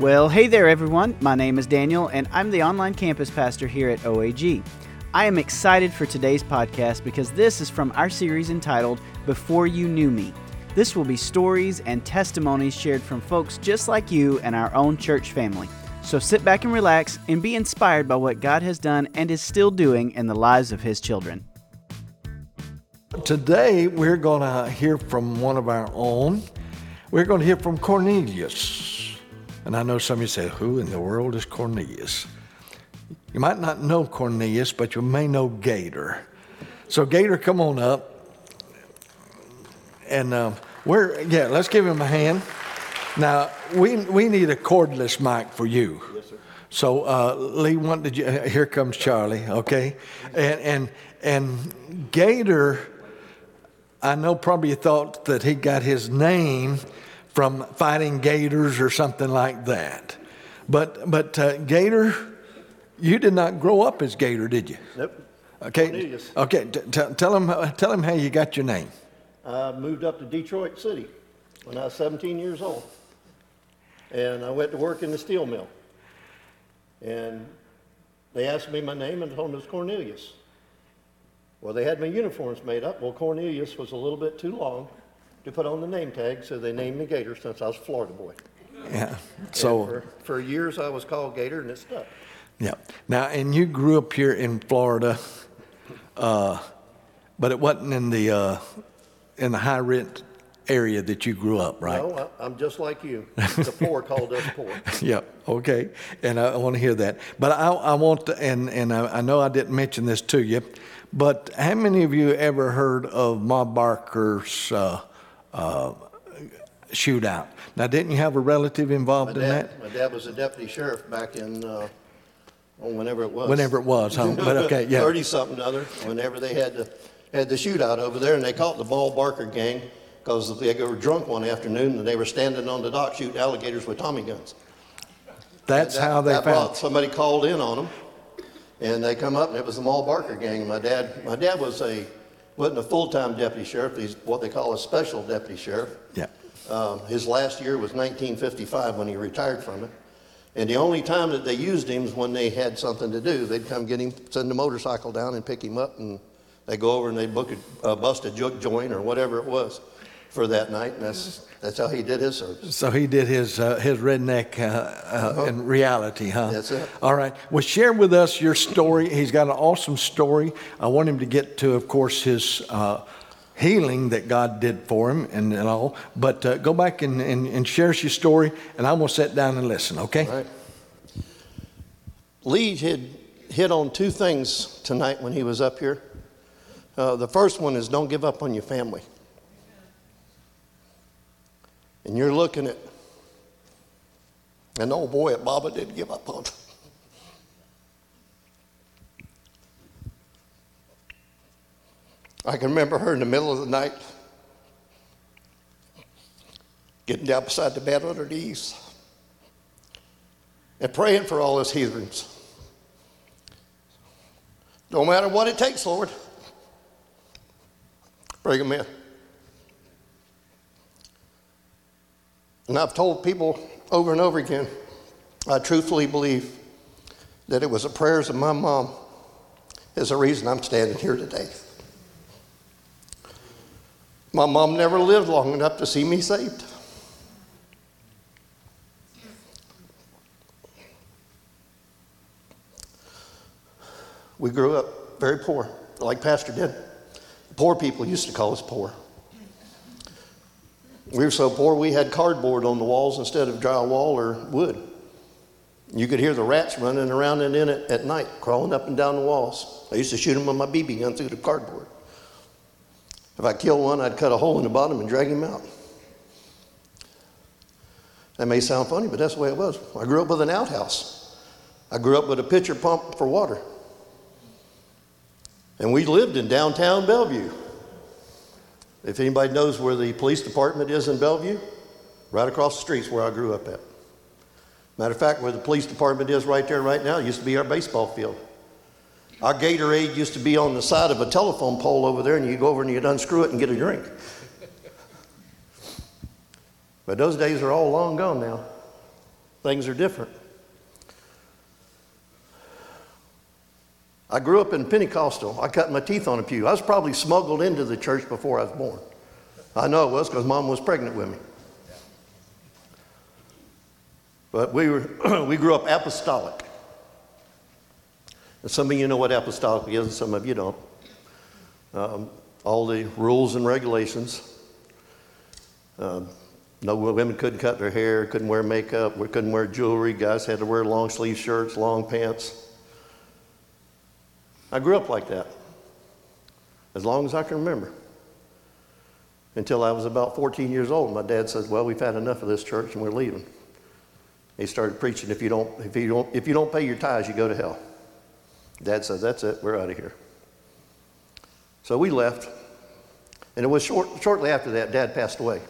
Well, hey there, everyone. My name is Daniel, and I'm the online campus pastor here at OAG. I am excited for today's podcast because this is from our series entitled Before You Knew Me. This will be stories and testimonies shared from folks just like you and our own church family. So sit back and relax and be inspired by what God has done and is still doing in the lives of His children. Today, we're going to hear from one of our own. We're going to hear from Cornelius. And I know some of you say, Who in the world is Cornelius? You might not know Cornelius, but you may know Gator. So, Gator, come on up. And uh, we're, yeah, let's give him a hand. Now, we, we need a cordless mic for you. Yes, sir. So, uh, Lee, what did you, here comes Charlie, okay? And, and, and Gator, I know probably you thought that he got his name from fighting gators or something like that. But, but uh, Gator, you did not grow up as Gator, did you? Nope. Okay. Cornelius. Okay. T- t- tell him. Tell him how you got your name. I moved up to Detroit City when I was 17 years old. And I went to work in the steel mill. And they asked me my name and told me it was Cornelius. Well, they had my uniforms made up. Well, Cornelius was a little bit too long to put on the name tag, so they named me Gator since I was a Florida boy. Yeah. And So. for, for years I was called Gator and it stuck. Yeah. Now, and you grew up here in Florida, uh, but it wasn't in the uh, in the high rent area that you grew up, right? No, I, I'm just like you. The poor called us poor. Yeah, okay. And I, I want to hear that. But I, I want to, and, and I, I know I didn't mention this to you, but how many of you ever heard of Ma Barker's uh, uh, shootout? Now, didn't you have a relative involved in that? my dad was a deputy sheriff back in, uh, oh, whenever it was. Whenever it was, huh? But okay, yeah. Thirty something other, whenever they had the, had the shootout over there, and they caught the Ma Barker gang, because they were drunk one afternoon, and they were standing on the dock shooting alligators with Tommy guns. That's That- how they that found Somebody called in on them, and they come up, and it was the Ma Barker gang. My dad, my dad was a, wasn't a full-time deputy sheriff, he's what they call a special deputy sheriff. Yeah. Um, His last year was 1955 when he retired from it. And the only time that they used him was when they had something to do. They'd come get him, send the motorcycle down and pick him up, and they'd go over and they'd book a, uh, bust a juke joint or whatever it was for that night, and that's, that's how he did his service. So he did his uh, his redneck uh, uh, in reality, huh? That's it. All right. Well, share with us your story. He's got an awesome story. I want him to get to, of course, his uh, healing that God did for him and, and all. But uh, go back and, and, and share your story, and I'm going to sit down and listen, okay? All right. Lee had hit on two things tonight when he was up here. Uh, the first one is don't give up on your family. And you're looking at an old oh boy Baba didn't give up on. I can remember her in the middle of the night getting down beside the bed on her knees and praying for all us heathens. No matter what it takes, Lord, bring them in. And I've told people over and over again, I truthfully believe that it was the prayers of my mom is the reason I'm standing here today. My mom never lived long enough to see me saved. We grew up very poor, like Pastor did. Poor people used to call us poor. We were so poor we had cardboard on the walls instead of drywall or wood. You could hear the rats running around and in it at night, crawling up and down the walls. I used to shoot them with my BB gun through the cardboard. If I killed one, I'd cut a hole in the bottom and drag him out. That may sound funny, but that's the way it was. I grew up with an outhouse. I grew up with a pitcher pump for water. And we lived in downtown Belleview. If anybody knows where the police department is in Belleview, right across the street's where I grew up at. Matter of fact, where the police department is right there right now used to be our baseball field. Our Gatorade used to be on the side of a telephone pole over there, and you go over and you'd unscrew it and get a drink. But those days are all long gone now. things are different. I grew up in Pentecostal. I cut my teeth on a pew. I was probably smuggled into the church before I was born. I know it was because mom was pregnant with me. But we, were, we grew up apostolic. And some of you know what apostolic is, and some of you don't. Um, all the rules and regulations. Um, no women couldn't cut their hair, couldn't wear makeup, couldn't wear jewelry. Guys had to wear long sleeve shirts, long pants. I grew up like that, as long as I can remember. Until I was about 14 years old, my dad said, "Well, we've had enough of this church, and we're leaving." He started preaching, "If you don't, if you don't, if you don't pay your tithes, you go to hell." Dad said, "That's it, we're out of here." So we left, and it was short, shortly after that, Dad passed away.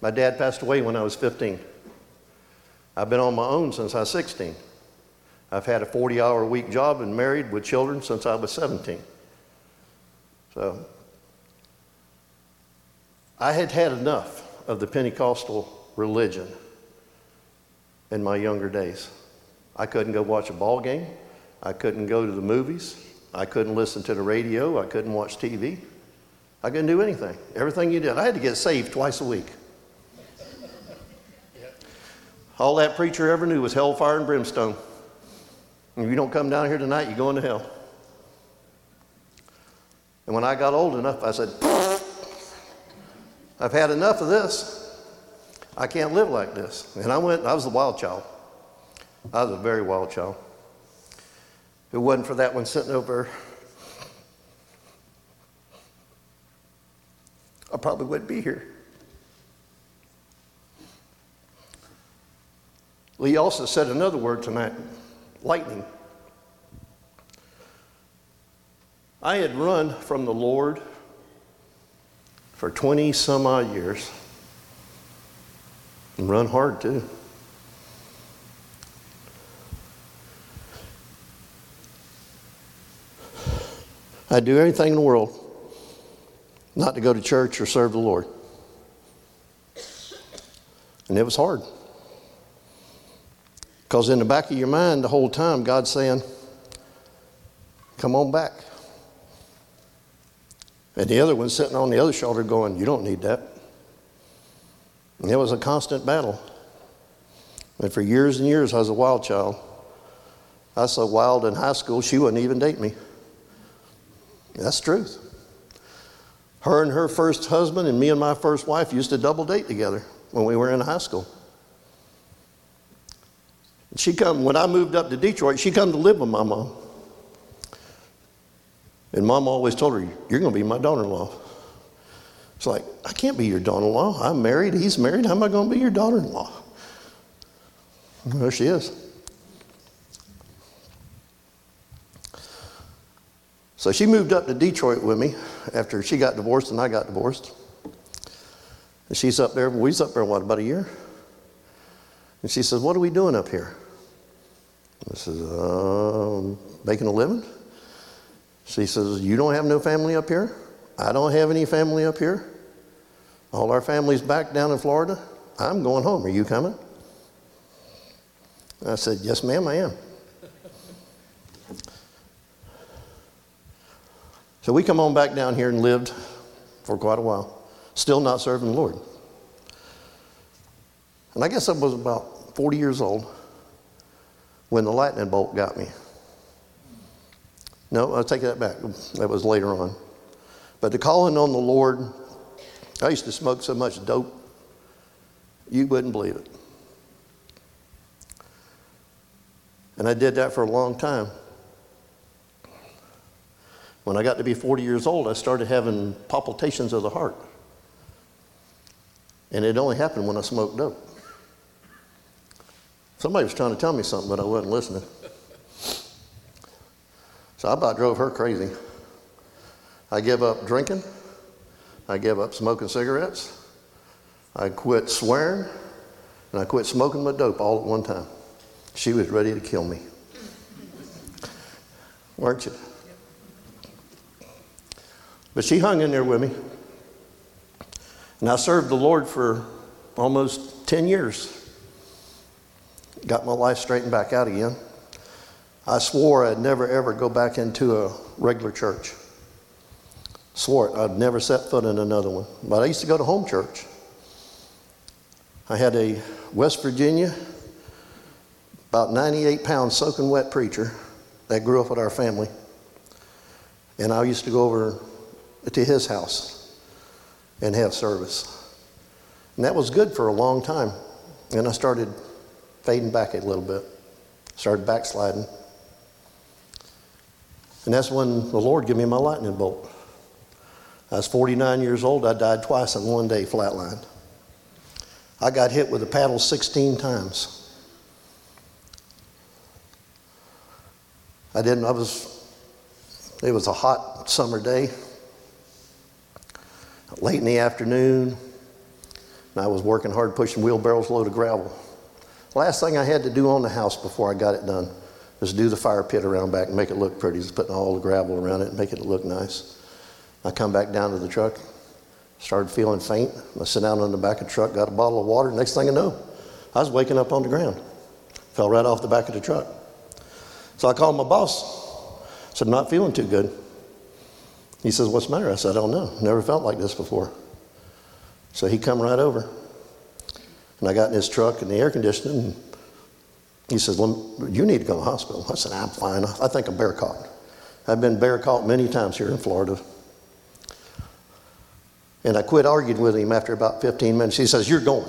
My dad passed away when I was 15. I've been on my own since I was 16. I've had a 40 hour a week job and married with children since I was 17. So I had had enough of the Pentecostal religion in my younger days. I couldn't go watch a ball game. I couldn't go to the movies. I couldn't listen to the radio. I couldn't watch TV. I couldn't do anything. Everything you did. I had to get saved twice a week. All that preacher ever knew was hellfire and brimstone. If you don't come down here tonight, you're going to hell. And when I got old enough, I said, I've had enough of this. I can't live like this. And I went, I was a wild child. I was a very wild child. If it wasn't for that one sitting over, I probably wouldn't be here. Lee also said another word tonight lightning. I had run from the Lord for 20 some odd years and run hard too. I'd do anything in the world not to go to church or serve the Lord. And it was hard. Because in the back of your mind, the whole time, God's saying, Come on back. And the other one sitting on the other shoulder going, You don't need that. And it was a constant battle. And for years and years, I was a wild child. I was so wild in high school, she wouldn't even date me. That's truth. Her and her first husband and me and my first wife used to double date together when we were in high school. She come when I moved up to Detroit. She come to live with my mom, and mom always told her, "You're going to be my daughter-in-law." It's like I can't be your daughter-in-law. I'm married. He's married. How am I going to be your daughter-in-law? There she is. So she moved up to Detroit with me after she got divorced and I got divorced. And she's up there, we was up there, what, about a year? And she says, What are we doing up here? I says, um, Making a living? She says, You don't have no family up here? I don't have any family up here. All our family's back down in Florida. I'm going home. Are you coming? I said, Yes, ma'am, I am. So we come on back down here and lived for quite a while, still not serving the Lord. And I guess I was about 40 years old when the lightning bolt got me. No, I'll take that back. That was later on. But the calling on the Lord, I used to smoke so much dope, you wouldn't believe it. And I did that for a long time. When I got to be 40 years old, I started having palpitations of the heart. And it only happened when I smoked dope. Somebody was trying to tell me something, but I wasn't listening. So I about drove her crazy. I gave up drinking. I gave up smoking cigarettes. I quit swearing. And I quit smoking my dope all at one time. She was ready to kill me. Weren't you? But she hung in there with me. And I served the Lord for almost 10 years. Got my life straightened back out again. I swore I'd never ever go back into a regular church. Swore it. I'd never set foot in another one. But I used to go to home church. I had a West Virginia, about 98 pound soaking wet preacher that grew up with our family. And I used to go over to his house and have service. And that was good for a long time. And I started fading back a little bit, started backsliding. And that's when the Lord gave me my lightning bolt. I was 49 years old. I died twice in one day, flatlined. I got hit with a paddle 16 times. I didn't, I was, it was a hot summer day, late in the afternoon, and I was working hard pushing wheelbarrows load of gravel. Last thing I had to do on the house before I got it done was do the fire pit around back and make it look pretty, just putting all the gravel around it and making it look nice. I come back down to the truck, started feeling faint. I sit down on the back of the truck, got a bottle of water. Next thing I know, I was waking up on the ground. Fell right off the back of the truck. So I called my boss. Said, I'm not feeling too good. He says, What's the matter? I said, I don't know. Never felt like this before. So he come right over. And I got in his truck and the air conditioning. He says, You need to go to the hospital. I said, I'm fine. I think I'm bear caught. I've been bear caught many times here in Florida. And I quit arguing with him after about 15 minutes. He says, You're going.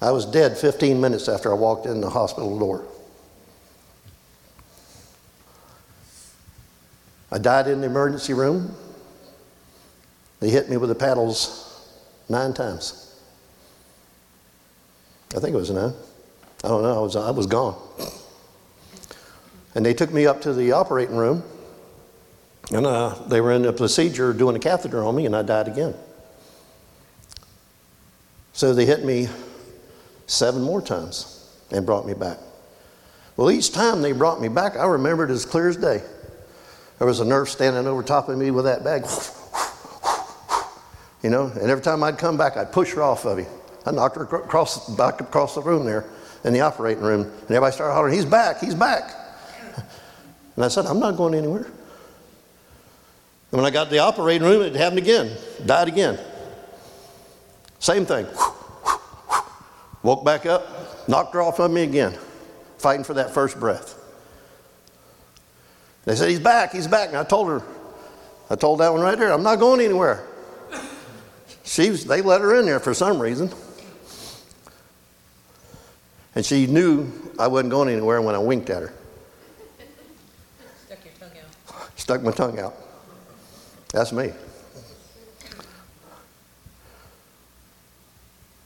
I was dead 15 minutes after I walked in the hospital door. I died in the emergency room. They hit me with the paddles nine times. I think it was nine. I don't know. I was, I was gone. And they took me up to the operating room, and uh, they were in a procedure doing a catheter on me, and I died again. So they hit me seven more times and brought me back. Well, each time they brought me back, I remember it as clear as day. There was a nurse standing over top of me with that bag. You know, and every time I'd come back, I'd push her off of him. I knocked her across, back across the room there in the operating room, and everybody started hollering, He's back, he's back. And I said, I'm not going anywhere. And when I got to the operating room, it happened again, died again. Same thing. Woke back up, knocked her off of me again, fighting for that first breath. They said, He's back, he's back. And I told her, I told that one right there, I'm not going anywhere. She was, they let her in there for some reason. And she knew I wasn't going anywhere when I winked at her. Stuck your tongue out. Stuck my tongue out. That's me.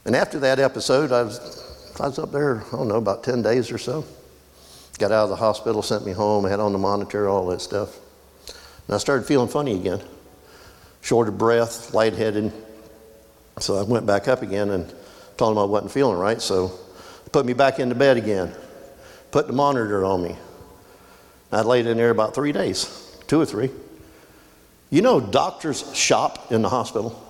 And after that episode, I was, I was up there, I don't know, about 10 days or so. Got out of the hospital, sent me home, I had on the monitor, all that stuff. And I started feeling funny again. Short of breath, lightheaded. So I went back up again and told him I wasn't feeling right. So put me back into bed again, put the monitor on me. I laid in there about three days, two or three. You know, doctors shop in the hospital.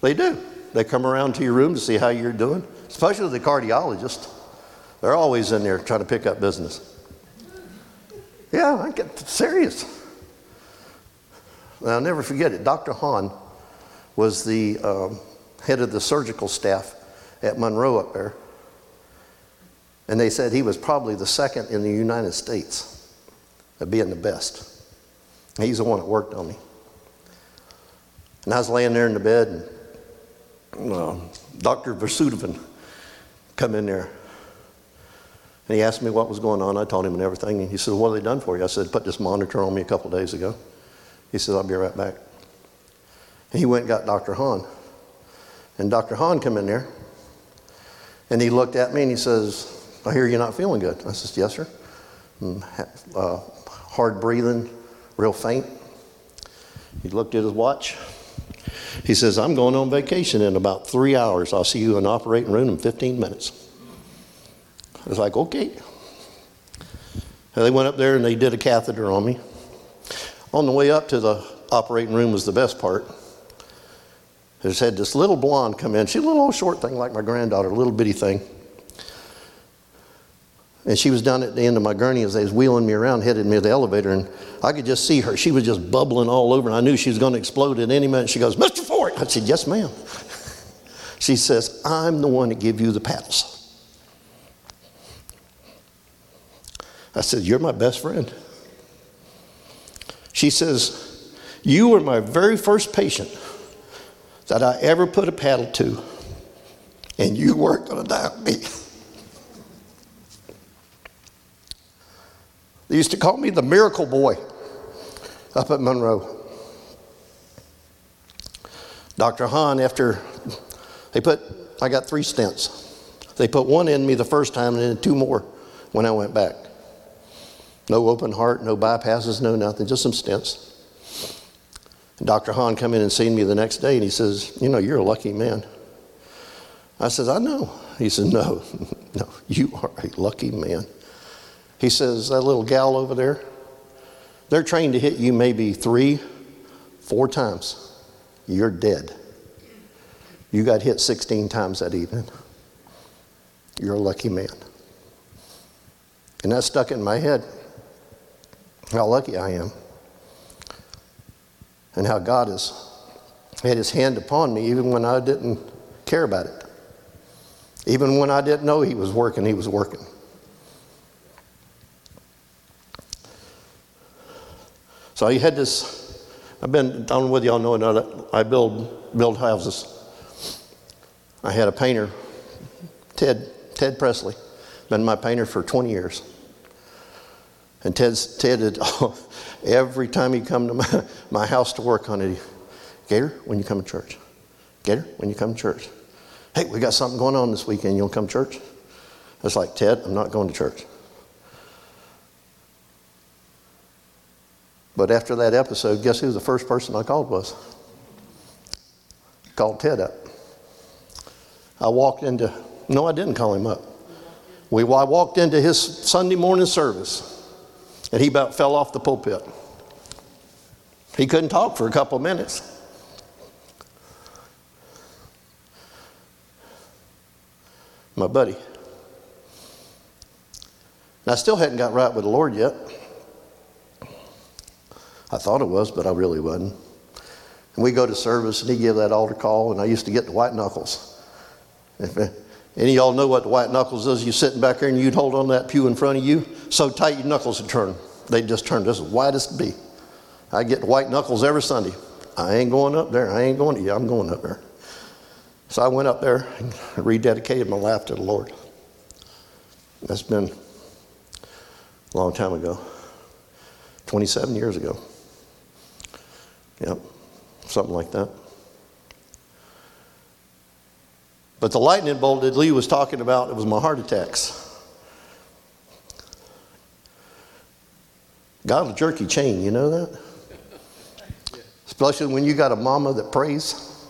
They do. They come around to your room to see how you're doing, especially the cardiologist. They're always in there trying to pick up business. Yeah, I get serious. I'll never forget it. Dr. Hahn was the um, head of the surgical staff at Monroe up there. And they said he was probably the second in the United States at being the best. He's the one that worked on me. And I was laying there in the bed, and Dr. Versudovan come in there. And he asked me what was going on. I told him and everything. And he said, What have they done for you? I said, Put this monitor on me a couple days ago. He said, I'll be right back. And he went and got Dr. Hahn. And Dr. Hahn come in there. And he looked at me and he says, I hear you're not feeling good. I says, Yes, sir. Uh, hard breathing, real faint. He looked at his watch. He says, I'm going on vacation in about three hours. I'll see you in the operating room in 15 minutes. I was like, okay. And they went up there and they did a catheter on me. On the way up to the operating room was the best part. They just had this little blonde come in. She's a little short thing like my granddaughter, a little bitty thing. And she was down at the end of my gurney as they was wheeling me around, headed me to the elevator, and I could just see her. She was just bubbling all over, and I knew she was going to explode at any minute. She goes, Mr. Ford. I said, Yes, ma'am. She says, I'm the one to give you the paddles. I said, You're my best friend. She says, You were my very first patient that I ever put a paddle to, and you weren't going to die on me. They used to call me the miracle boy up at Monroe. Dr. Hahn, after they put, I got three stents. They put one in me the first time and then two more when I went back. No open heart, no bypasses, no nothing, just some stents. And Dr. Hahn come in and seen me the next day and he says, You know, you're a lucky man. I says, I know. He says, No, no, you are a lucky man. He says, That little gal over there, they're trained to hit you maybe three, four times. You're dead. You got hit 16 times that evening. You're a lucky man. And that stuck in my head how lucky I am. And how God has had his hand upon me even when I didn't care about it. Even when I didn't know he was working, he was working. So he had this. I've been down with y'all know that I build build houses. I had a painter, Ted Ted Presley, been my painter for 20 years. And Ted's, Ted had, every time he come to my, my house to work on it, Gator, when you come to church? Gator, when you come to church? Hey, we got something going on this weekend. You want to come to church? I was like, Ted, I'm not going to church. But after that episode, guess who the first person I called was? Called Ted up. I walked into, no, I didn't call him up. We, I walked into his Sunday morning service, and he about fell off the pulpit. He couldn't talk for a couple of minutes. My buddy. And I still hadn't got right with the Lord yet. I thought it was, but I really wasn't. And we go to service, and he gave that altar call, and I used to get the white knuckles. Any of y'all know what the white knuckles is, you sitting back there and you'd hold on that pew in front of you, so tight your knuckles would turn. They'd just turn just as white as could be. I get white knuckles every Sunday. I ain't going up there. I ain't going to, yeah, I'm going up there. So I went up there and rededicated my life to the Lord. That's been a long time ago, 27 years ago. Yep, something like that. But the lightning bolt that Lee was talking about, it was my heart attacks. God will jerky chain, you know that? Especially when you got a mama that prays.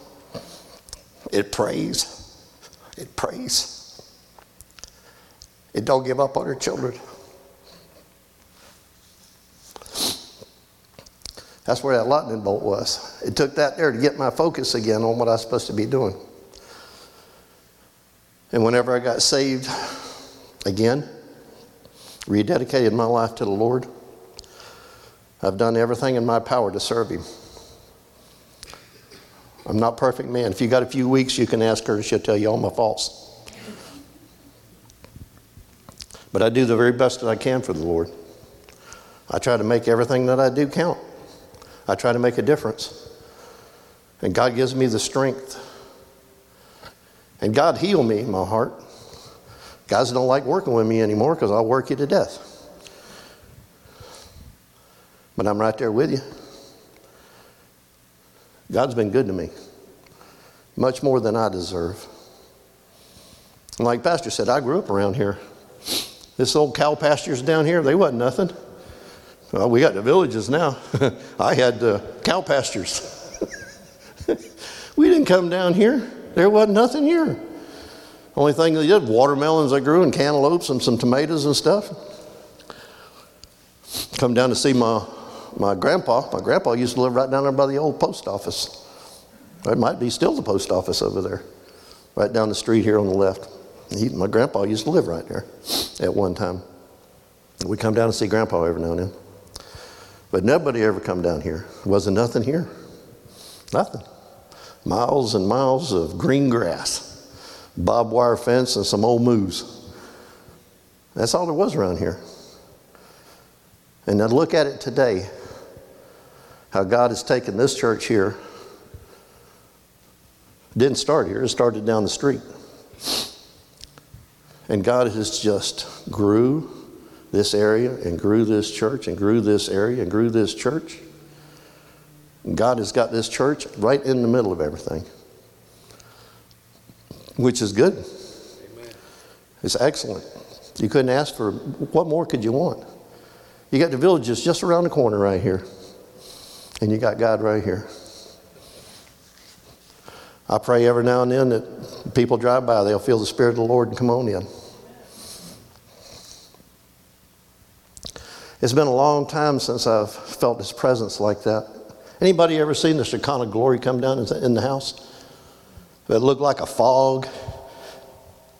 It prays. It prays. It don't give up on her children. That's where that lightning bolt was. It took that there to get my focus again on what I was supposed to be doing. And whenever I got saved again, rededicated my life to the Lord, I've done everything in my power to serve Him. I'm not perfect man. If you got a few weeks, you can ask her, she'll tell you all my faults. But I do the very best that I can for the Lord. I try to make everything that I do count. I try to make a difference. And God gives me the strength. And God heal me, my heart. Guys don't like working with me anymore because I'll work you to death. But I'm right there with you. God's been good to me, much more than I deserve. And like Pastor said, I grew up around here. This old cow pastures down here, they wasn't nothing. Well, we got the villages now. I had uh, cow pastures. we didn't come down here. There wasn't nothing here. Only thing they did, watermelons I grew and cantaloupes and some tomatoes and stuff. Come down to see my, my grandpa. My grandpa used to live right down there by the old post office. It might be still the post office over there, right down the street here on the left. He, my grandpa used to live right there. at one time. We come down to see Grandpa every now and then. But nobody ever come down here. Wasn't nothing here. Nothing. Miles and miles of green grass, barbed wire fence, and some old moose. That's all there was around here. And now look at it today how God has taken this church here. Didn't start here, it started down the street. And God has just grew this area and grew this church and grew this area and grew this church. And God has got this church right in the middle of everything, which is good. It's excellent. You couldn't ask for what more could you want? You got the villages just around the corner right here, and you got God right here. I pray every now and then that people drive by, they'll feel the Spirit of the Lord and come on in. It's been a long time since I've felt His presence like that. Anybody ever seen the Shekinah glory come down in the house? It looked like a fog.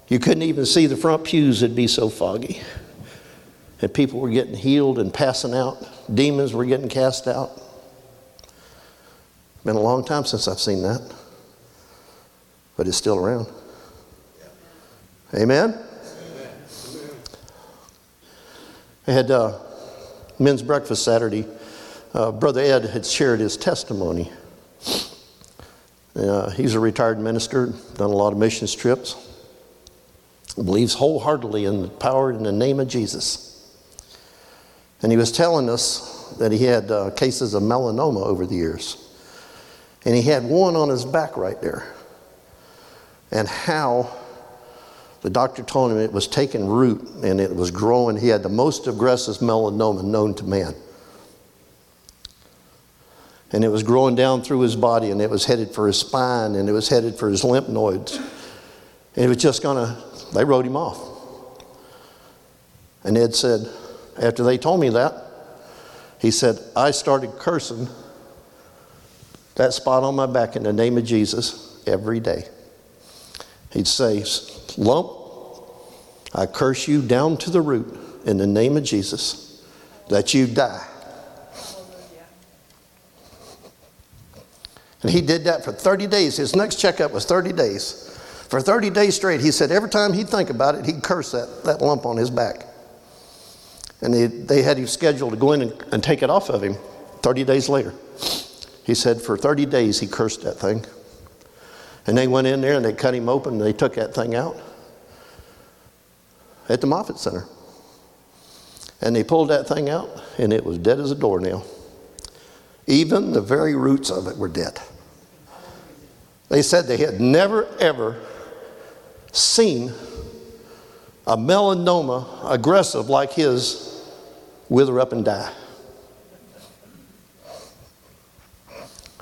You couldn't even see the front pews, it'd be so foggy. And people were getting healed and passing out. Demons were getting cast out. Been a long time since I've seen that. But it's still around. Amen? I had uh, men's breakfast Saturday. Uh, Brother Ed had shared his testimony. Uh, he's a retired minister, done a lot of missions trips, believes wholeheartedly in the power in the name of Jesus. And he was telling us that he had uh, cases of melanoma over the years. And he had one on his back right there. And how the doctor told him it was taking root and it was growing. He had the most aggressive melanoma known to man. And it was growing down through his body and it was headed for his spine and it was headed for his lymph nodes. And it was just going to, they wrote him off. And Ed said, after they told me that, he said, I started cursing that spot on my back in the name of Jesus every day. He'd say, Lump, I curse you down to the root in the name of Jesus that you die. And he did that for 30 days. His next checkup was 30 days. For 30 days straight, he said every time he'd think about it, he'd curse that, that lump on his back. And they, they had him scheduled to go in and, and take it off of him 30 days later. He said for 30 days he cursed that thing. And they went in there and they cut him open and they took that thing out at the Moffitt Center. And they pulled that thing out and it was dead as a doornail. Even the very roots of it were dead. They said they had never, ever seen a melanoma aggressive like his wither up and die.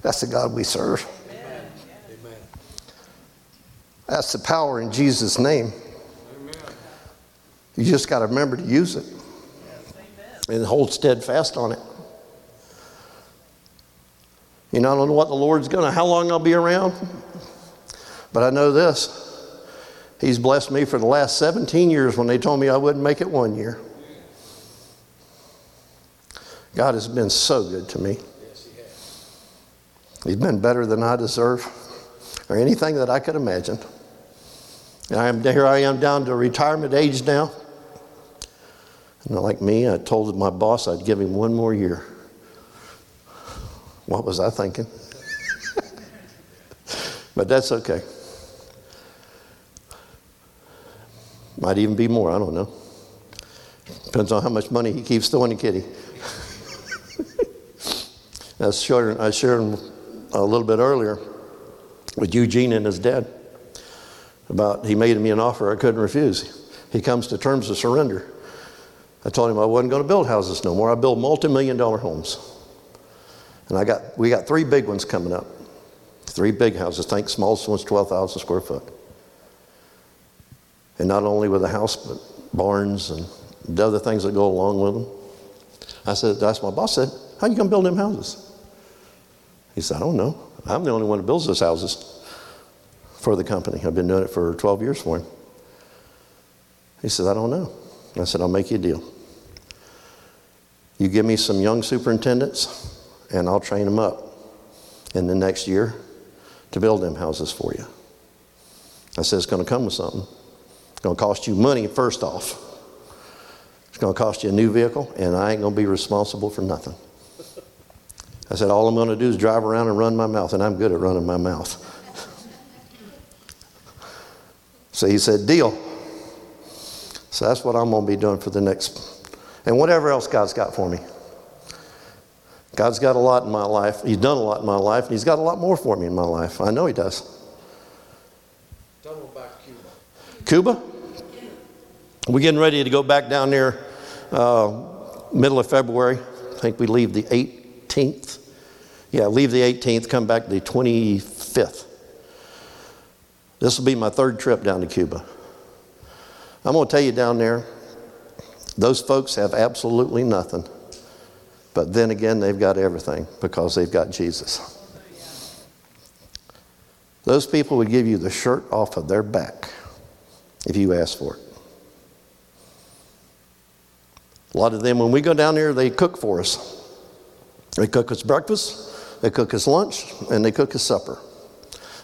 That's the God we serve. That's the power in Jesus' name. You just got to remember to use it and hold steadfast on it. You know, I don't know what the Lord's going to, how long I'll be around, but I know this. He's blessed me for the last 17 years when they told me I wouldn't make it one year. God has been so good to me. He's been better than I deserve or anything that I could imagine. And I am, here I am down to retirement age now. And like me, I told my boss I'd give him one more year. What was I thinking? but that's okay. Might even be more, I don't know. Depends on how much money he keeps throwing at Kitty. I shared, I shared a little bit earlier with Eugene and his dad about he made me an offer I couldn't refuse. He comes to terms of surrender. I told him I wasn't going to build houses no more. I build multi-million dollar homes. And I got, we got three big ones coming up. Three big houses. Think smallest one's 12,000 square foot. And not only with the house, but barns and the other things that go along with them. I said, that's my boss said, how you going to build them houses? He said, I don't know. I'm the only one who builds those houses for the company. I've been doing it for 12 years for him. He said, I don't know. I said, I'll make you a deal. You give me some young superintendents, and I'll train them up in the next year to build them houses for you. I said, It's going to come with something. It's going to cost you money, first off. It's going to cost you a new vehicle, and I ain't going to be responsible for nothing. I said, All I'm going to do is drive around and run my mouth, and I'm good at running my mouth. so he said, Deal. So that's what I'm going to be doing for the next, and whatever else God's got for me. God's got a lot in my life. He's done a lot in my life, and He's got a lot more for me in my life. I know He does. Tell them about Cuba. Cuba? We're getting ready to go back down there uh, middle of February. I think we leave the 18th. Yeah, leave the 18th, come back the 25th. This will be my third trip down to Cuba. I'm going to tell you down there, those folks have absolutely nothing. But then again, they've got everything because they've got Jesus. Those people would give you the shirt off of their back if you asked for it. A lot of them, when we go down there, they cook for us. They cook us breakfast, they cook us lunch, and they cook us supper.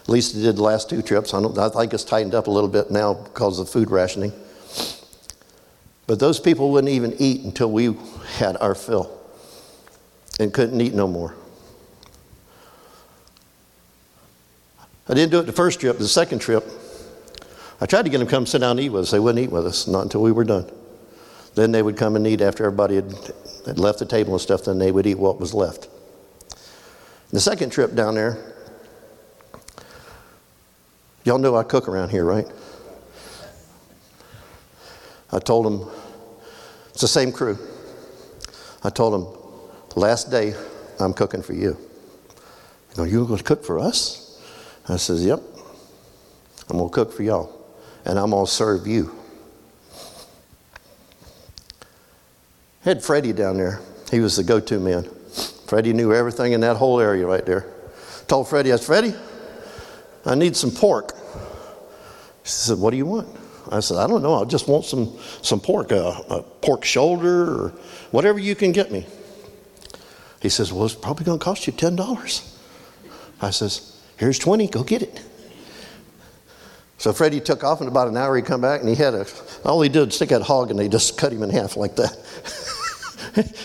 At least they did the last two trips. I, don't, I think it's tightened up a little bit now because of food rationing. But those people wouldn't even eat until we had our fill and couldn't eat no more. I didn't do it the first trip. The second trip, I tried to get them to come sit down and eat with us. They wouldn't eat with us, not until we were done. Then they would come and eat after everybody had, had left the table and stuff, then they would eat what was left. The second trip down there, y'all know I cook around here, right? I told them, it's the same crew. I told them, last day, I'm cooking for you. They go, you're going to cook for us? I says, yep. I'm going to cook for y'all, and I'm going to serve you. Had Freddie down there. He was the go-to man. Freddie knew everything in that whole area right there. Told Freddie, I said, Freddie, I need some pork. He said, what do you want? I said, I don't know. I just want some, some pork, a, a pork shoulder or whatever you can get me. He says, well, it's probably going to cost you $10. I says, here's 20, go get it. So Freddie took off, and about an hour he come back, and he had a, all he did was stick that hog, and they just cut him in half like that.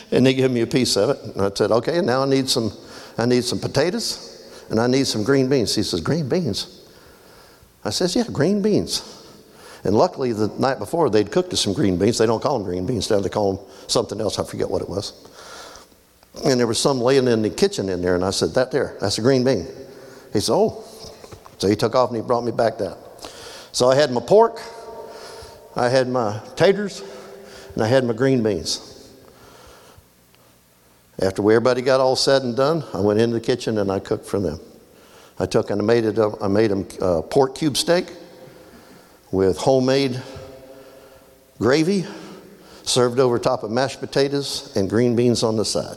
and they gave me a piece of it. And I said, okay, now I need some, I need some potatoes, and I need some green beans. He says, green beans? I says, yeah, green beans. And luckily, the night before, they'd cooked us some green beans. They don't call them green beans now, they call them something else. I forget what it was. And there was some laying in the kitchen in there, and I said, that there, that's a green bean. He said, oh. So he took off and he brought me back that. So I had my pork, I had my taters, and I had my green beans. After everybody got all said and done, I went into the kitchen and I cooked for them. I took and I made it. I made them uh, pork cube steak with homemade gravy, served over top of mashed potatoes and green beans on the side.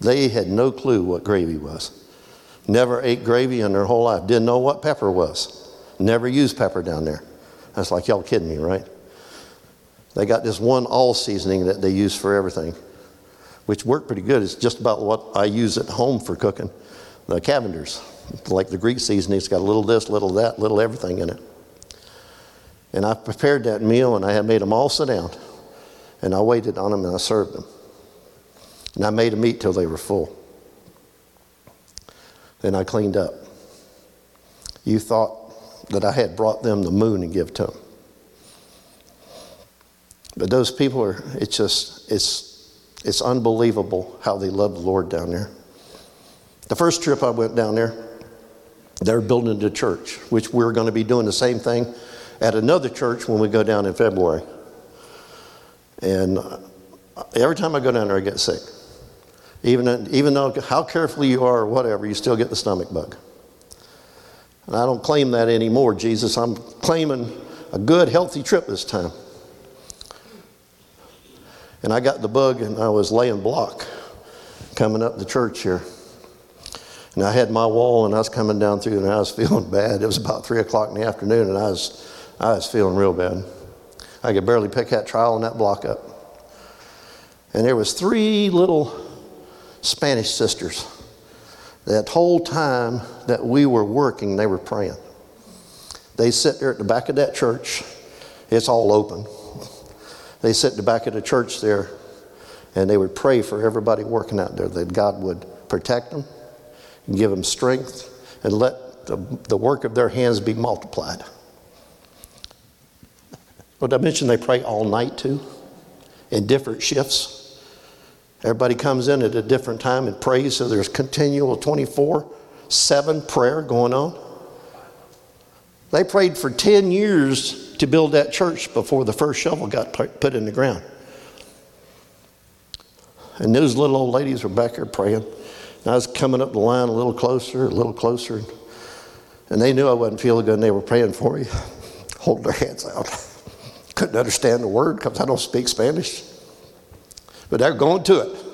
They had no clue what gravy was. Never ate gravy in their whole life. Didn't know what pepper was. Never used pepper down there. That's like y'all kidding me, right? They got this one all seasoning that they use for everything, which worked pretty good. It's just about what I use at home for cooking. The Cavender's, like the Greek seasoning, it's got a little this, little that, little everything in it. And I prepared that meal and I had made them all sit down. And I waited on them and I served them. And I made them eat till they were full. Then I cleaned up. You thought that I had brought them the moon and give to them. But those people are, it's just, it's, it's unbelievable how they love the Lord down there. The first trip I went down there, they're building a church, which we're going to be doing the same thing at another church when we go down in February. And uh, every time I go down there, I get sick. Even, even though how carefully you are or whatever, you still get the stomach bug. And I don't claim that anymore, Jesus. I'm claiming a good, healthy trip this time. And I got the bug and I was laying block coming up the church here. And I had my wall and I was coming down through and I was feeling bad. It was about three o'clock in the afternoon and I was, I was feeling real bad. I could barely pick that trowel and that block up. And there was three little Spanish sisters. That whole time that we were working, they were praying. They sit there at the back of that church. It's all open. They sit at the back of the church there, and they would pray for everybody working out there that God would protect them, give them strength, and let the, the work of their hands be multiplied. But I mentioned they pray all night too, in different shifts. Everybody comes in at a different time and prays, so there's continual 24 7 prayer going on. They prayed for 10 years to build that church before the first shovel got put in the ground. And those little old ladies were back there praying. And I was coming up the line a little closer, a little closer. And they knew I wasn't feeling good and they were praying for me, holding their hands out. Couldn't understand the word because I don't speak Spanish. But they're going to it.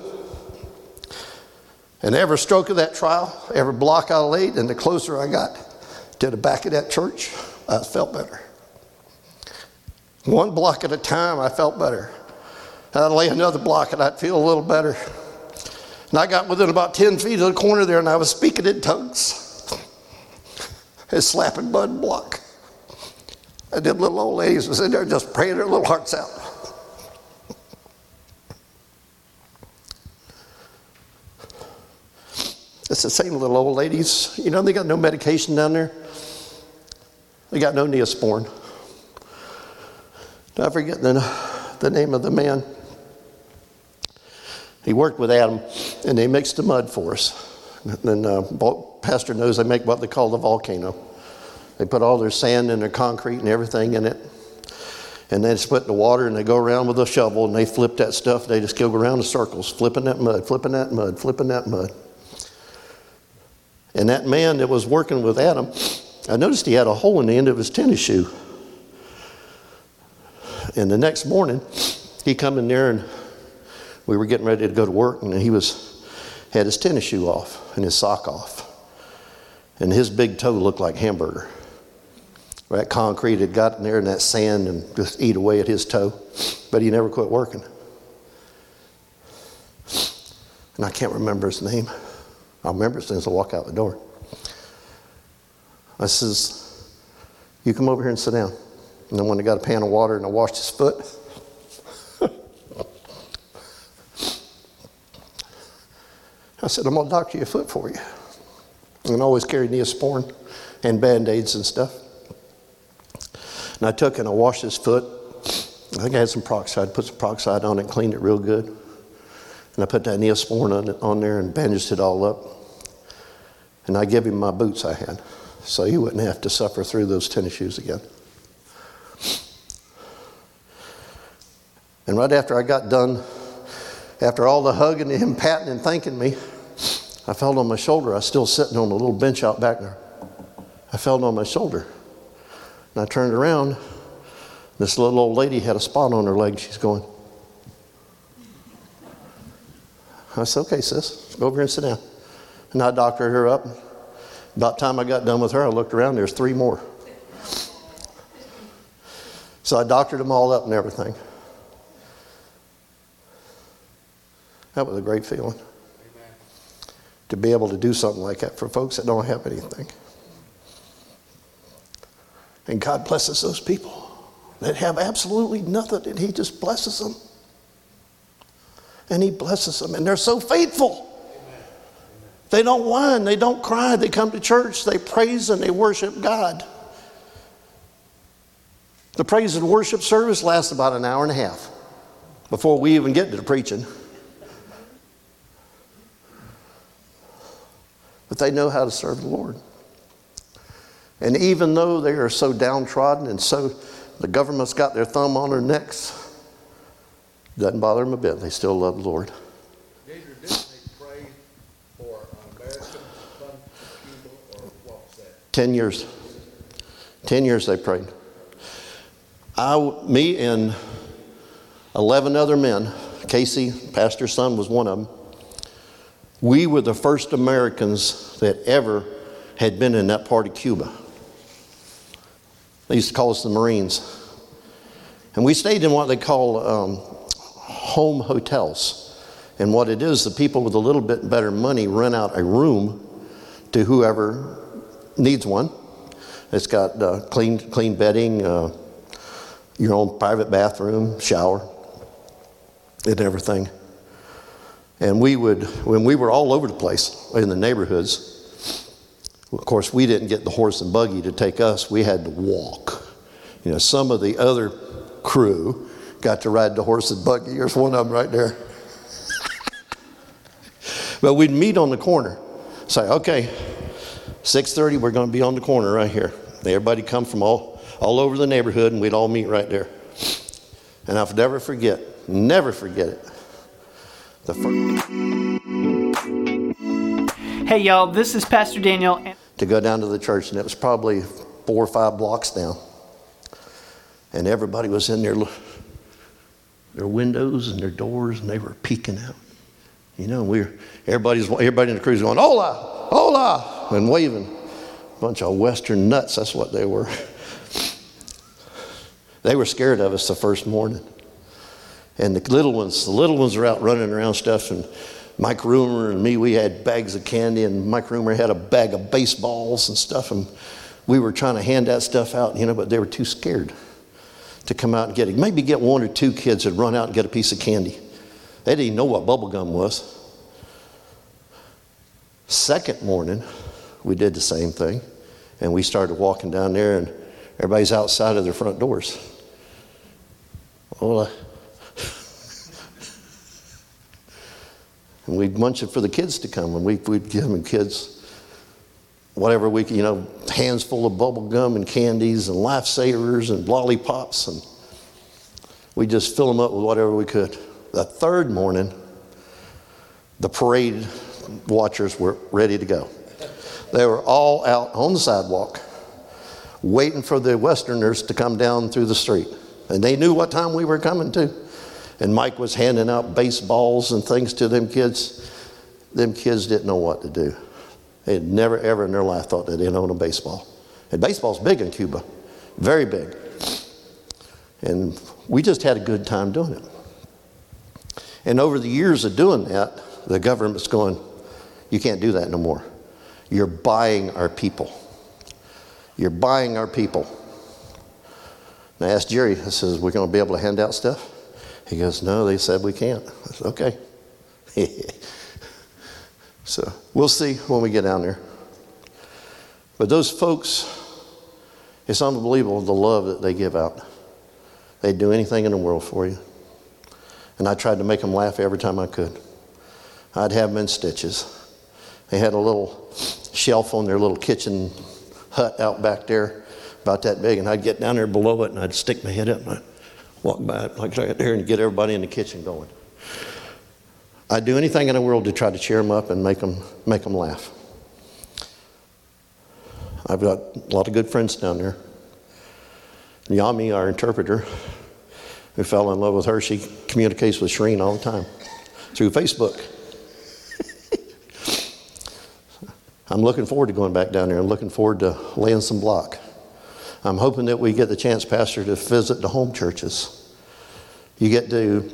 And every stroke of that trial, every block I laid, and the closer I got to the back of that church, I felt better. One block at a time, I felt better. I'd lay another block and I'd feel a little better. And I got within about 10 feet of the corner there and I was speaking in tongues. and slapping mud block. And them little old ladies was in there just praying their little hearts out. It's the same little old ladies. You know, they got no medication down there. They got no Neosporin. I forget the, the name of the man. He worked with Adam, and they mixed the mud for us. And uh, Pastor knows they make what they call the volcano. They put all their sand and their concrete and everything in it. And they split the water and they go around with a shovel and they flip that stuff. They just go around in circles, flipping that mud, flipping that mud, flipping that mud. And that man that was working with Adam, I noticed he had a hole in the end of his tennis shoe. And the next morning, he come in there and we were getting ready to go to work, and he was had his tennis shoe off and his sock off, and his big toe looked like hamburger. That concrete had gotten there in that sand and just eat away at his toe, but he never quit working. And I can't remember his name. I'll remember as soon as I walk out the door. I says, You come over here and sit down. And then when I got a pan of water and I washed his foot, I said, I'm going to doctor your foot for you. And I always carried Neosporin and band aids and stuff. And I took and I washed his foot. I think I had some peroxide, put some peroxide on it, cleaned it real good. And I put that Neosporin on, on there and bandaged it all up. And I give him my boots I had so he wouldn't have to suffer through those tennis shoes again. And right after I got done, after all the hugging and him patting and thanking me, I felt on my shoulder. I was still sitting on a little bench out back there. I felt on my shoulder. And I turned around. This little old lady had a spot on her leg. She's going. I said, okay, sis, go over here and sit down. And I doctored her up. About time I got done with her, I looked around, there's three more. So I doctored them all up and everything. That was a great feeling. Amen. To be able to do something like that for folks that don't have anything. And God blesses those people that have absolutely nothing, and He just blesses them. And He blesses them, and they're so faithful. They don't whine, they don't cry, they come to church, they praise and they worship God. The praise and worship service lasts about an hour and a half before we even get to the preaching. But they know how to serve the Lord. And even though they are so downtrodden and so the government's got their thumb on their necks, doesn't bother them a bit. They still love the Lord. Ten years. Ten years they prayed. I, me and 11 other men, Casey, pastor's son, was one of them. We were the first Americans that ever had been in that part of Cuba. They used to call us the Marines. And we stayed in what they call um, home hotels. And what it is, the people with a little bit better money rent out a room to whoever needs one. It's got uh, clean, clean bedding, uh, your own private bathroom, shower, and everything. And we would, when we were all over the place in the neighborhoods, of course, we didn't get the horse and buggy to take us, we had to walk. You know, some of the other crew got to ride the horse and buggy. There's one of them right there. but we'd meet on the corner. Say, okay, 6.30, we're going to be on the corner right here. Everybody come from all, all over the neighborhood, and we'd all meet right there. And I'll never forget, never forget it. The first, Hey, y'all, this is Pastor Daniel. And to go down to the church, and it was probably four or five blocks down. And everybody was in their, their windows and their doors, and they were peeking out. You know, we're everybody's, everybody in the crew's going, hola, hola, and waving. Bunch of Western nuts, that's what they were. They were scared of us the first morning. And the little ones, the little ones were out running around stuff, and Mike Roomer and me, we had bags of candy, and Mike Roomer had a bag of baseballs and stuff, and we were trying to hand that stuff out, you know, but they were too scared to come out and get it. Maybe get one or two kids that run out and get a piece of candy. They didn't know what bubble gum was. Second morning, we did the same thing, and we started walking down there, and everybody's outside of their front doors. Well, uh, and we'd munch it for the kids to come, and we, we'd give them kids whatever we could, you know, hands full of bubble gum and candies and lifesavers and lollipops, and we just fill them up with whatever we could. The third morning, the parade watchers were ready to go. They were all out on the sidewalk, waiting for the Westerners to come down through the street. And they knew what time we were coming to. And Mike was handing out baseballs and things to them kids. Them kids didn't know what to do. They had never, ever in their life thought that they'd own a baseball. And baseball's big in Cuba, very big. And we just had a good time doing it. And over the years of doing that, the government's going, you can't do that no more. You're buying our people. You're buying our people. And I asked Jerry, I says, we're going to be able to hand out stuff? He goes, no, they said we can't. I said, okay. so we'll see when we get down there. But those folks, it's unbelievable the love that they give out. They'd do anything in the world for you. And I tried to make them laugh every time I could. I'd have them in stitches. They had a little shelf on their little kitchen hut out back there, about that big, and I'd get down there below it and I'd stick my head up and I'd walk by it like right there and get everybody in the kitchen going. I'd do anything in the world to try to cheer them up and make them, make them laugh. I've got a lot of good friends down there. Yami, our interpreter, who fell in love with her, she communicates with Shireen all the time through Facebook. I'm looking forward to going back down there. I'm looking forward to laying some block. I'm hoping that we get the chance, Pastor, to visit the home churches. You get to,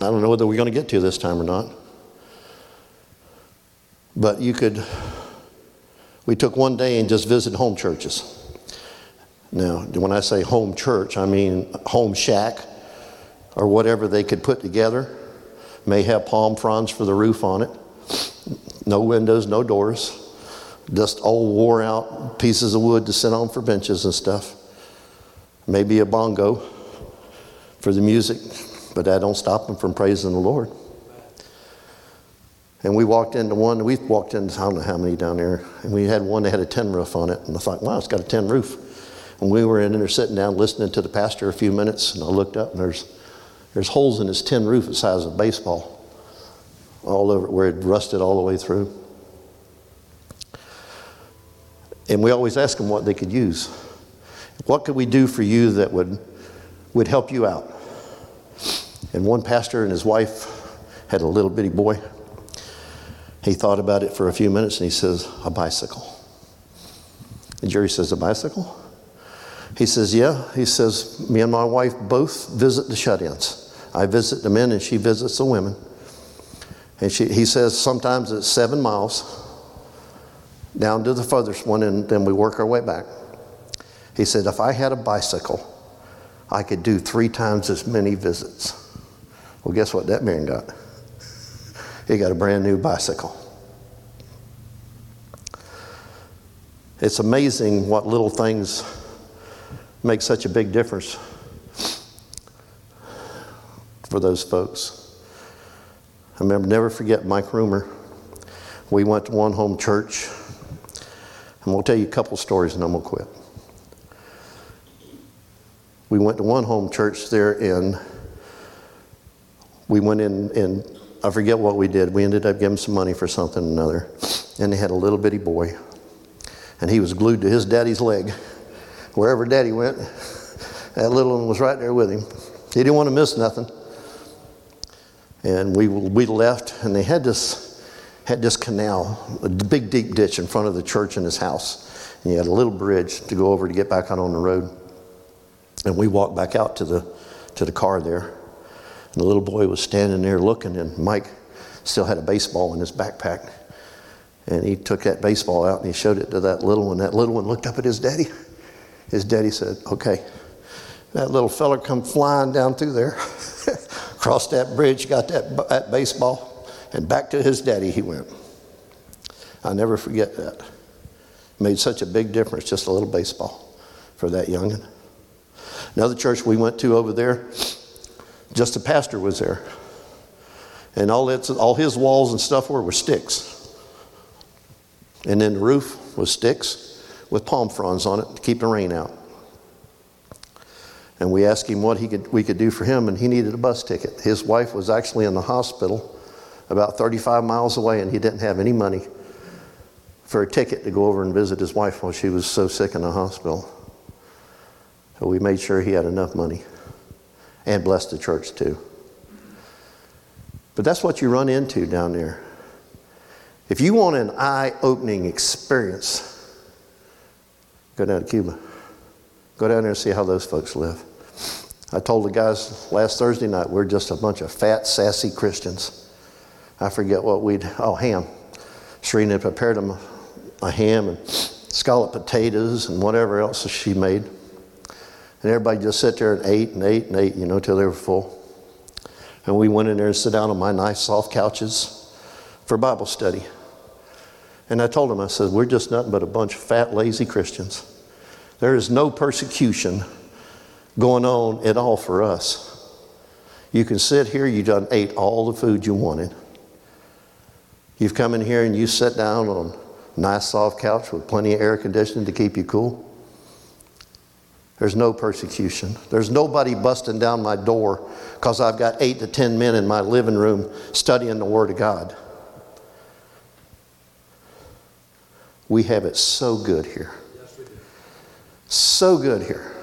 I don't know whether we're going to get to this time or not, but you could, we took one day and just visited home churches. Now, when I say home church, I mean home shack or whatever they could put together. May have palm fronds for the roof on it. No windows, no doors just old wore out pieces of wood to sit on for benches and stuff. Maybe a bongo for the music, but that don't stop them from praising the Lord. And we walked into one, we walked into, I don't know how many down there, and we had one that had a tin roof on it. And I thought, wow, it's got a tin roof. And we were in there sitting down listening to the pastor a few minutes, and I looked up, and there's, there's holes in his tin roof the size of a baseball all over where it rusted all the way through. And we always ask them what they could use. What could we do for you that would, would help you out? And one pastor and his wife had a little bitty boy. He thought about it for a few minutes and he says, A bicycle. And Jerry says, A bicycle? He says, Yeah. He says, Me and my wife both visit the shut ins. I visit the men and she visits the women. And she, he says, Sometimes it's seven miles down to the furthest one, and then we work our way back. He said, If I had a bicycle, I could do three times as many visits. Well, guess what that man got? He got a brand new bicycle. It's amazing what little things make such a big difference for those folks. I remember, never forget Mike Roomer. We went to one home church, and we'll tell you a couple stories and then we'll quit. We went to one home church there in, we went in, and I forget what we did. We ended up giving some money for something or another. And they had a little bitty boy, and he was glued to his daddy's leg. Wherever daddy went, that little one was right there with him. He didn't want to miss nothing. And we, we left, and they had this, had this canal, a big deep ditch in front of the church and his house. And he had a little bridge to go over to get back out on the road. And we walked back out to the, to the car there. And the little boy was standing there looking, and Mike still had a baseball in his backpack. And he took that baseball out and he showed it to that little one. That little one looked up at his daddy. His daddy said, Okay. That little fella come flying down through there, crossed that bridge, got that, that baseball, and back to his daddy he went. I'll never forget that. Made such a big difference, just a little baseball for that youngin'. Another church we went to over there, just a pastor was there. And all, its, all his walls and stuff were, were sticks. And then the roof was sticks with palm fronds on it to keep the rain out. And we asked him what he could, we could do for him, and he needed a bus ticket. His wife was actually in the hospital about 35 miles away, and he didn't have any money for a ticket to go over and visit his wife while she was so sick in the hospital. So we made sure he had enough money and blessed the church too. But that's what you run into down there. If you want an eye opening experience, go down to Cuba. Go down there and see how those folks live. I told the guys last Thursday night we're just a bunch of fat, sassy Christians. I forget what we'd, oh, ham. Serena prepared them a ham and scalloped potatoes and whatever else she made. And everybody just sat there and ate and ate and ate, you know, till they were full. And we went in there and sat down on my nice soft couches for Bible study. And I told them, I said, we're just nothing but a bunch of fat, lazy Christians. There is no persecution going on at all for us. You can sit here, you done ate all the food you wanted. You've come in here and you sit down on a nice soft couch with plenty of air conditioning to keep you cool. There's no persecution. There's nobody busting down my door because I've got eight to ten men in my living room studying the Word of God. We have it so good here. So good here.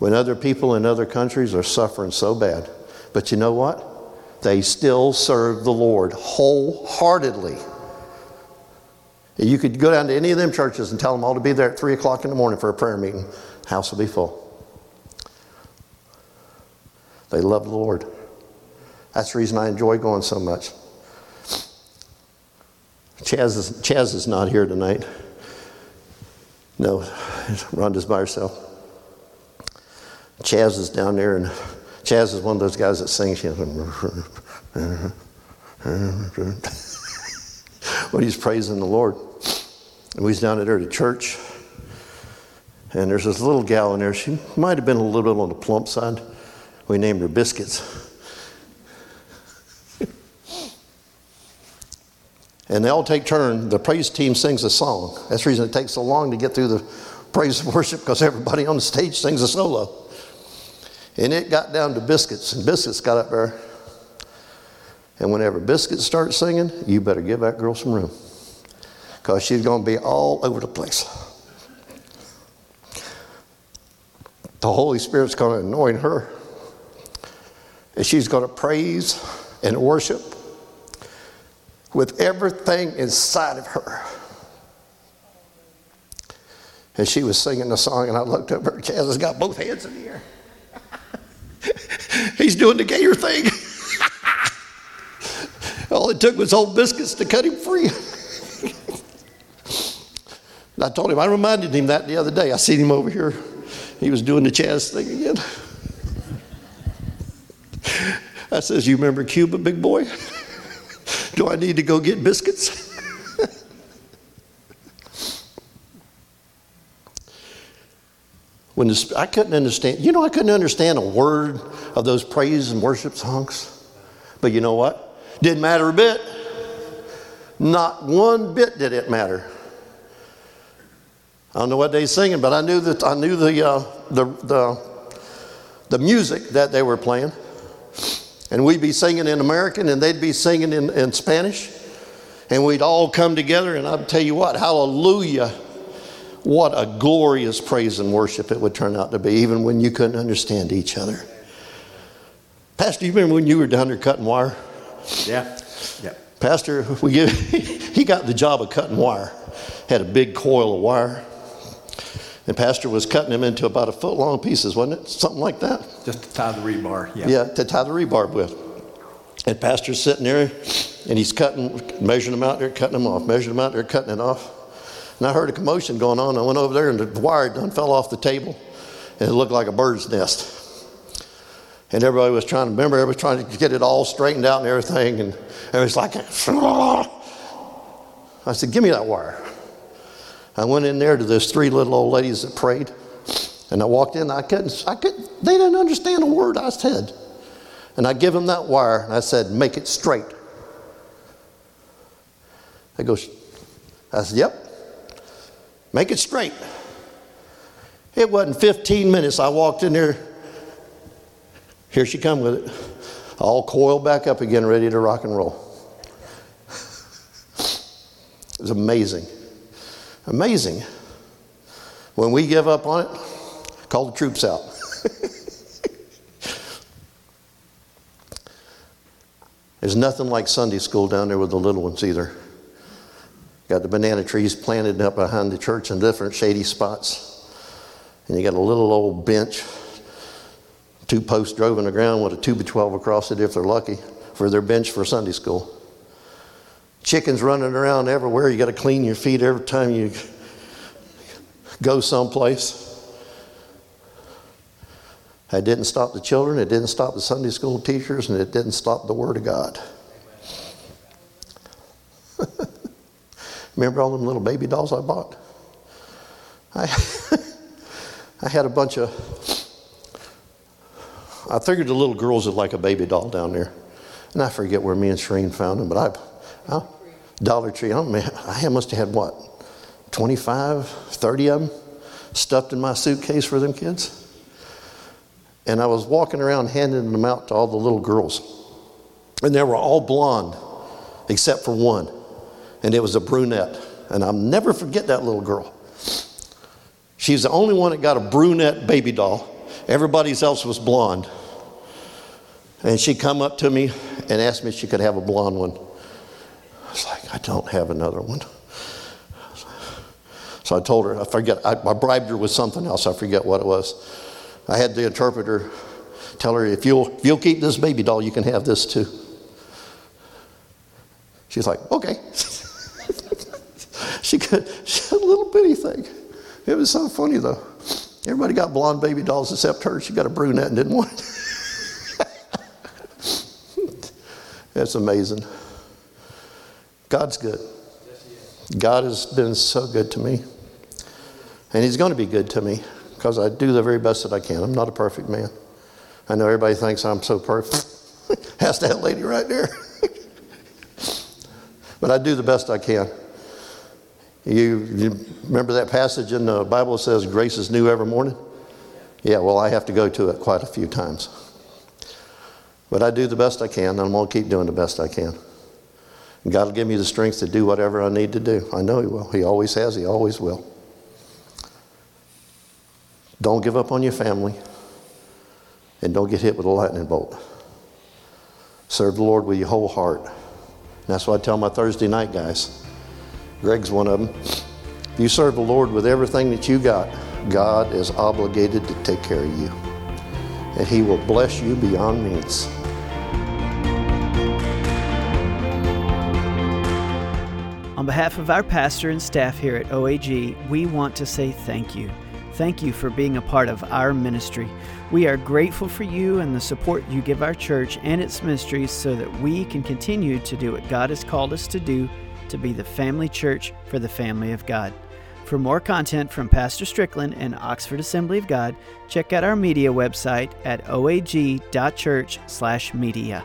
When other people in other countries are suffering so bad. But you know what? They still serve the Lord wholeheartedly. You could go down to any of them churches and tell them all to be there at 3 o'clock in the morning for a prayer meeting. House will be full. They love the Lord. That's the reason I enjoy going so much. Chaz is, Chaz is not here tonight. No, Rhonda's by herself. Chaz is down there, and Chaz is one of those guys that sings. when he's praising the Lord. And we was down at church, and there's this little gal in there. She might have been a little bit on the plump side. We named her Biscuits. and they all take turn. The praise team sings a song. That's the reason it takes so long to get through the praise and worship because everybody on the stage sings a solo. And it got down to Biscuits, and Biscuits got up there. And whenever Biscuits starts singing, you better give that girl some room because she's going to be all over the place. The Holy Spirit's going to anoint her. And she's going to praise and worship with everything inside of her. And she was singing the song, and I looked over, and Chaz has got both hands in the air. He's doing the gator thing. All it took was old biscuits to cut him free. I told him, I reminded him that the other day. I seen him over here. He was doing the Chaz thing again. I says, You remember Cuba, big boy? Do I need to go get biscuits? When the, I couldn't understand, you know, I couldn't understand a word of those praise and worship songs. But you know what? Didn't matter a bit. Not one bit did it matter. I don't know what they singing, but I knew that I knew the, uh, the, the, the music that they were playing. And we'd be singing in American and they'd be singing in, in Spanish. And we'd all come together, and I'll tell you what, hallelujah. What a glorious praise and worship it would turn out to be, even when you couldn't understand each other. Pastor, you remember when you were down there cutting wire? Yeah. Yeah. Pastor, we give, he got the job of cutting wire. Had a big coil of wire. And Pastor was cutting them into about a foot long pieces, wasn't it? Something like that. Just to tie the rebar. Yeah. Yeah, to tie the rebar with. And Pastor's sitting there and he's cutting, measuring them out there, cutting them off, measuring them out there, cutting it off. And I heard a commotion going on. I went over there and the wire done fell off the table and it looked like a bird's nest. And everybody was trying to remember, everybody was trying to get it all straightened out and everything. And it was like, I said, Give me that wire. I went in there to those three little old ladies that prayed. And I walked in, I couldn't, I couldn't, they didn't understand a word I said. And I give them that wire and I said, Make it straight. They go, I said, Yep, make it straight. It wasn't 15 minutes. I walked in there. Here she come with it. All coiled back up again, ready to rock and roll. It was amazing. Amazing. When we give up on it, call the troops out. There's nothing like Sunday school down there with the little ones either. Got the banana trees planted up behind the church in different shady spots. And you got a little old bench, two posts drove in the ground with a 2 by 12 across it if they're lucky, for their bench for Sunday school. Chickens running around everywhere. You got to clean your feet every time you go someplace. It didn't stop the children, it didn't stop the Sunday school teachers, and it didn't stop the Word of God. Remember all them little baby dolls I bought? I, I had a bunch of, I figured the little girls would like a baby doll down there. And I forget where me and Shireen found them, but I, I Dollar Tree, I, don't know, I must have had what, 25, 30 of them stuffed in my suitcase for them kids? And I was walking around handing them out to all the little girls. And they were all blonde, except for one. And it was a brunette. And I'll never forget that little girl. She's the only one that got a brunette baby doll. Everybody else was blonde. And she come up to me and asked me if she could have a blonde one. I was like, I don't have another one. So I told her, I forget, I, I bribed her with something else. I forget what it was. I had the interpreter tell her, if you'll, if you'll keep this baby doll, you can have this too. She's like, okay. she, could, she had a little bitty thing. It was so funny though. Everybody got blonde baby dolls except her. She got a brunette and didn't want it. That's amazing. God's good. God has been so good to me. And He's going to be good to me because I do the very best that I can. I'm not a perfect man. I know everybody thinks I'm so perfect. Ask that lady right there. but I do the best I can. You, you, remember that passage in the Bible that says grace is new every morning? Yeah, well, I have to go to it quite a few times. But I do the best I can, and I'm going to keep doing the best I can. God will give me the strength to do whatever I need to do. I know He will. He always has, He always will. Don't give up on your family, and don't get hit with a lightning bolt. Serve the Lord with your whole heart. That's what I tell my Thursday night guys. Greg's one of them. If you serve the Lord with everything that you got, God is obligated to take care of you. And He will bless you beyond means. On behalf of our pastor and staff here at OAG, we want to say thank you. Thank you for being a part of our ministry. We are grateful for you and the support you give our church and its ministries so that we can continue to do what God has called us to do to be the family church for the family of God. For more content from Pastor Strickland and Oxford Assembly of God, check out our media website at oag.church/media.